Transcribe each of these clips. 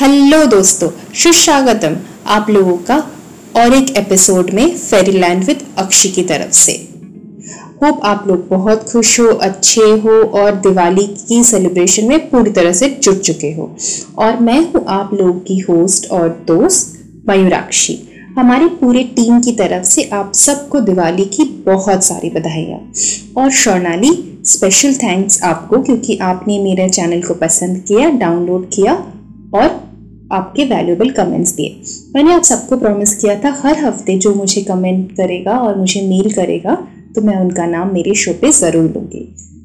Hello दोस्तों, सुस्वागतम आप लोगों का और एक एपिसोड में फेरीलैंड विद अक्षी की तरफ़ से। होप आप लोग बहुत खुश हो, अच्छे हो और दिवाली की सेलिब्रेशन में पूरी तरह से जुट चुके हो। और मैं हूँ आप लोगों की होस्ट और दोस्त मयूराक्षी। हमारी पूरी टीम की तरफ़ से आप सबको दिवाली की बहुत सारी बधाइयाँ। और स्वर्णाली स्पेशल थैंक्स आपको, क्योंकि आपने मेरे चैनल को पसंद किया डाउनलोड किया और आपके वैल्यूएबल कमेंट्स दिए। मैंने आप सबको प्रॉमिस किया था, हर हफ़्ते जो मुझे कमेंट करेगा और मुझे मेल करेगा तो मैं उनका नाम मेरे शो पे ज़रूर लूँगी।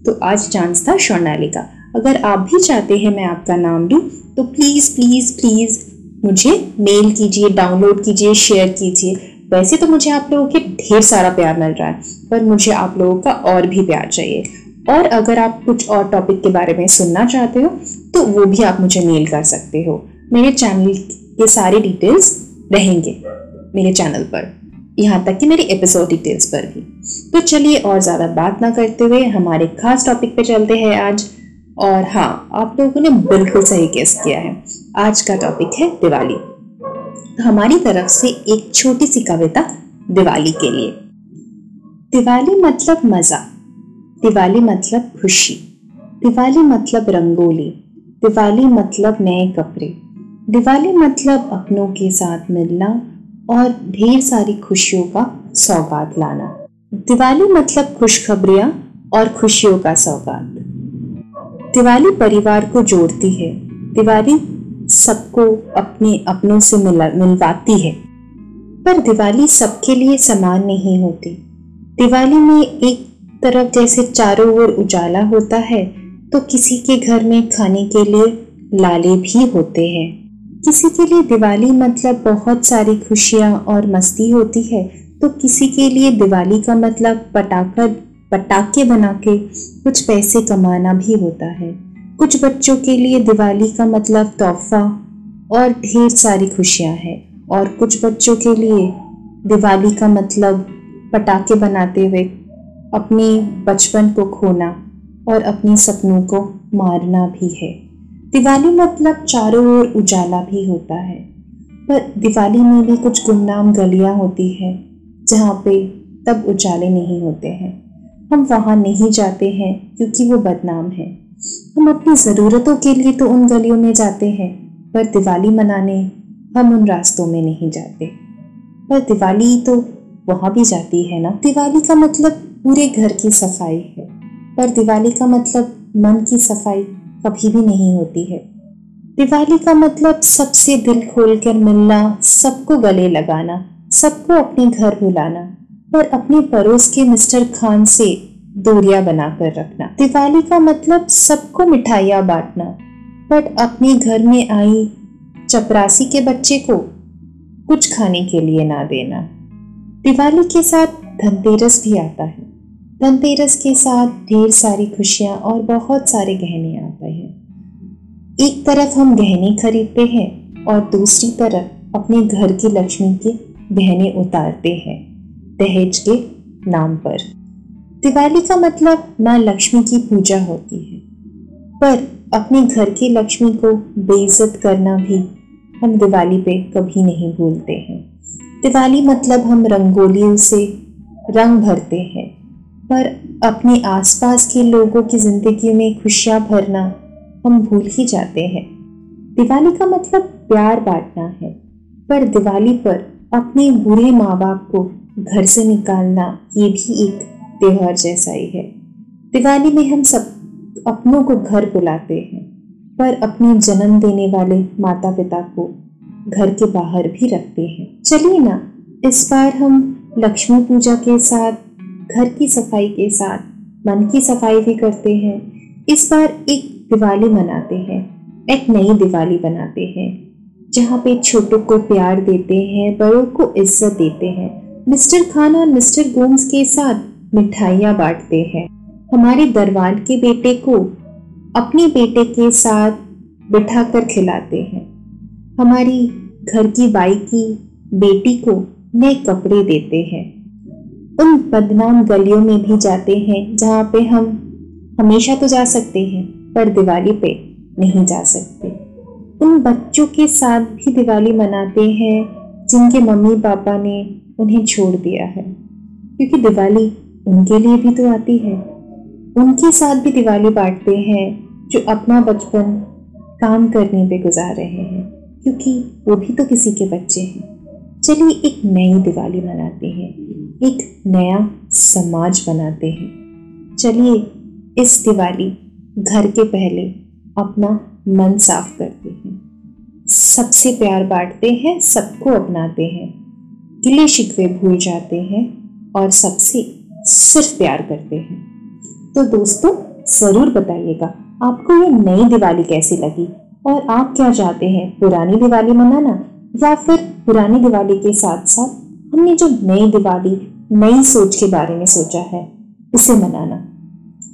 तो आज चांस था स्वर्णाली का। अगर आप भी चाहते हैं मैं आपका नाम लूँ तो प्लीज़ प्लीज़ प्लीज़ मुझे मेल कीजिए डाउनलोड कीजिए शेयर कीजिए। वैसे तो मुझे आप लोगों के ढेर सारा प्यार मिल रहा है, पर मुझे आप लोगों का और भी प्यार चाहिए। और अगर आप कुछ और टॉपिक के बारे में सुनना चाहते हो तो वो भी आप मुझे मेल कर सकते हो। मेरे चैनल के सारे डिटेल्स रहेंगे मेरे चैनल पर। यहाँ तक कि मेरी एपिसोड डिटेल्स पर भी। तो चलिए और ज़्यादा बात ना करते हुए हमारे खास टॉपिक पे चलते हैं आज। और हाँ आप लोगों ने बिल्कुल सही गेस किया है। आज का टॉपिक है दिवाली। हमारी तरफ़ से एक छोटी सी कविता दिवाली के लिए। दिवाली मतलब मज़ा। दिवाली मतलब खुशी। दिवाली मतलब रंगोली। दिवाली मतलब नए कपड़े। दिवाली मतलब अपनों के साथ मिलना और ढेर सारी खुशियों का सौगात लाना। दिवाली मतलब खुशखबरियाँ और खुशियों का सौगात। दिवाली परिवार को जोड़ती है। दिवाली सबको अपने अपनों से मिला, मिलवाती है। पर दिवाली सबके लिए समान नहीं होती। दिवाली में एक तरफ़ जैसे चारों ओर उजाला होता है तो किसी के घर में खाने के लिए लाले भी होते हैं। किसी के लिए दिवाली मतलब बहुत सारी खुशियाँ और मस्ती होती है तो किसी के लिए दिवाली का मतलब पटाखा, पटाखे बना के कुछ पैसे कमाना भी होता है। कुछ बच्चों के लिए दिवाली का मतलब तोहफा और ढेर सारी खुशियाँ हैं। और कुछ बच्चों के लिए दिवाली का मतलब पटाखे बनाते हुए अपने बचपन को खोना और अपने सपनों को मारना भी है। दिवाली मतलब चारों ओर उजाला भी होता है। पर दिवाली में भी कुछ गुमनाम गलियाँ होती है, जहाँ पे तब उजाले नहीं होते हैं। हम वहाँ नहीं जाते हैं, क्योंकि वो बदनाम है। हम अपनी ज़रूरतों के लिए तो उन गलियों में जाते हैं, पर दिवाली मनाने हम उन रास्तों में नहीं जाते। पर दिवाली तो वहाँ भी जाती है ना? दिवाली का मतलब पूरे घर की सफ़ाई है। पर दिवाली का मतलब मन की सफ़ाई कभी भी नहीं होती है। दिवाली का मतलब सबसे दिल खोलकर मिलना, सबको गले लगाना, सबको अपने घर बुलाना और अपने पड़ोस के मिस्टर खान से दूरियाँ बनाकर रखना। दिवाली का मतलब सबको मिठाइयाँ बांटना बट अपने घर में आई चपरासी के बच्चे को कुछ खाने के लिए ना देना। दिवाली के साथ धनतेरस भी आता है। धनतेरस के साथ ढेर सारी खुशियाँ और बहुत सारे गहने आते हैं। एक तरफ़ हम गहने खरीदते हैं और दूसरी तरफ़ अपने घर की लक्ष्मी के गहने उतारते हैं, दहेज के नाम पर। दिवाली का मतलब माँ लक्ष्मी की पूजा होती है। पर अपने घर की लक्ष्मी को बेइज्जत करना भी हम दिवाली पे कभी नहीं भूलते हैं। दिवाली मतलब हम रंगोलियों से रंग भरते हैं, पर अपने आसपास के लोगों की ज़िंदगी में खुशियाँ भरना हम भूल ही जाते हैं। दिवाली का मतलब प्यार बांटना है, पर दिवाली पर अपने बुरे माँ बाप को घर से निकालना ये भी एक त्योहार जैसा ही है। दिवाली में हम सब अपनों को घर बुलाते हैं, पर अपने जन्म देने वाले माता पिता को घर के बाहर भी रखते हैं। चलिए ना, इस बार हम लक्ष्मी पूजा के साथ, घर की सफ़ाई के साथ, मन की सफ़ाई भी करते हैं। इस बार एक दिवाली मनाते हैं, एक नई दिवाली बनाते हैं, जहाँ पे छोटों को प्यार देते हैं, बड़ों को इज़्ज़त देते हैं। मिस्टर खान और मिस्टर गोम्स के साथ मिठाइयाँ बांटते हैं। हमारे दरबार के बेटे को अपने बेटे के साथ बिठा कर खिलाते हैं। हमारी घर की बाई की बेटी को नए कपड़े देते हैं। उन बदनाम गलियों में भी जाते हैं, जहाँ पे हम हमेशा तो जा सकते हैं। पर दिवाली पे नहीं जा सकते। उन बच्चों के साथ भी दिवाली मनाते हैं, जिनके मम्मी पापा ने उन्हें छोड़ दिया है। क्योंकि दिवाली उनके लिए भी तो आती है। उनके साथ भी दिवाली बांटते हैं, जो अपना बचपन काम करने पे गुजार रहे हैं। क्योंकि वो भी तो किसी के बच्चे हैं। चलिए एक नई दिवाली मनाते हैं, एक नया समाज बनाते हैं। चलिए इस दिवाली घर के पहले अपना मन साफ़ करते हैं। सबसे प्यार बांटते हैं, सबको अपनाते हैं। गिले शिकवे भूल जाते हैं और सबसे सिर्फ़ प्यार करते हैं। तो दोस्तों, ज़रूर बताइएगा, आपको ये नई दिवाली कैसी लगी? और आप क्या चाहते हैं, पुरानी दिवाली मनाना? या फिर पुरानी दिवाली के साथ साथ हमने जो नई दिवाली, नई सोच के बारे में सोचा है, उसे मनाना?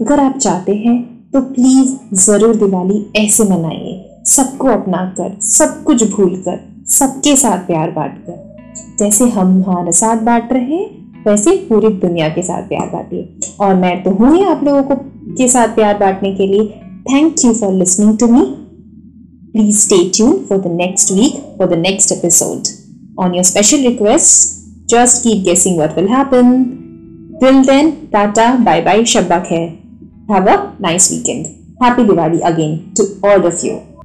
अगर आप चाहते हैं तो प्लीज़ ज़रूर दिवाली ऐसे मनाइए। सबको अपना कर सब कुछ भूल कर सबके साथ प्यार बांट कर जैसे हम हमारे साथ बांट रहे हैं वैसे पूरी दुनिया के साथ प्यार बांटिए। और मैं तो हूँ ही आप लोगों को के साथ प्यार बांटने के लिए। Thank you for listening to me please stay tune for the next week for the next episode on your special request just keep guessing what will happen. Till then, Tata, bye bye, Shabba Khair. Have a nice weekend. Happy Diwali again to all of you.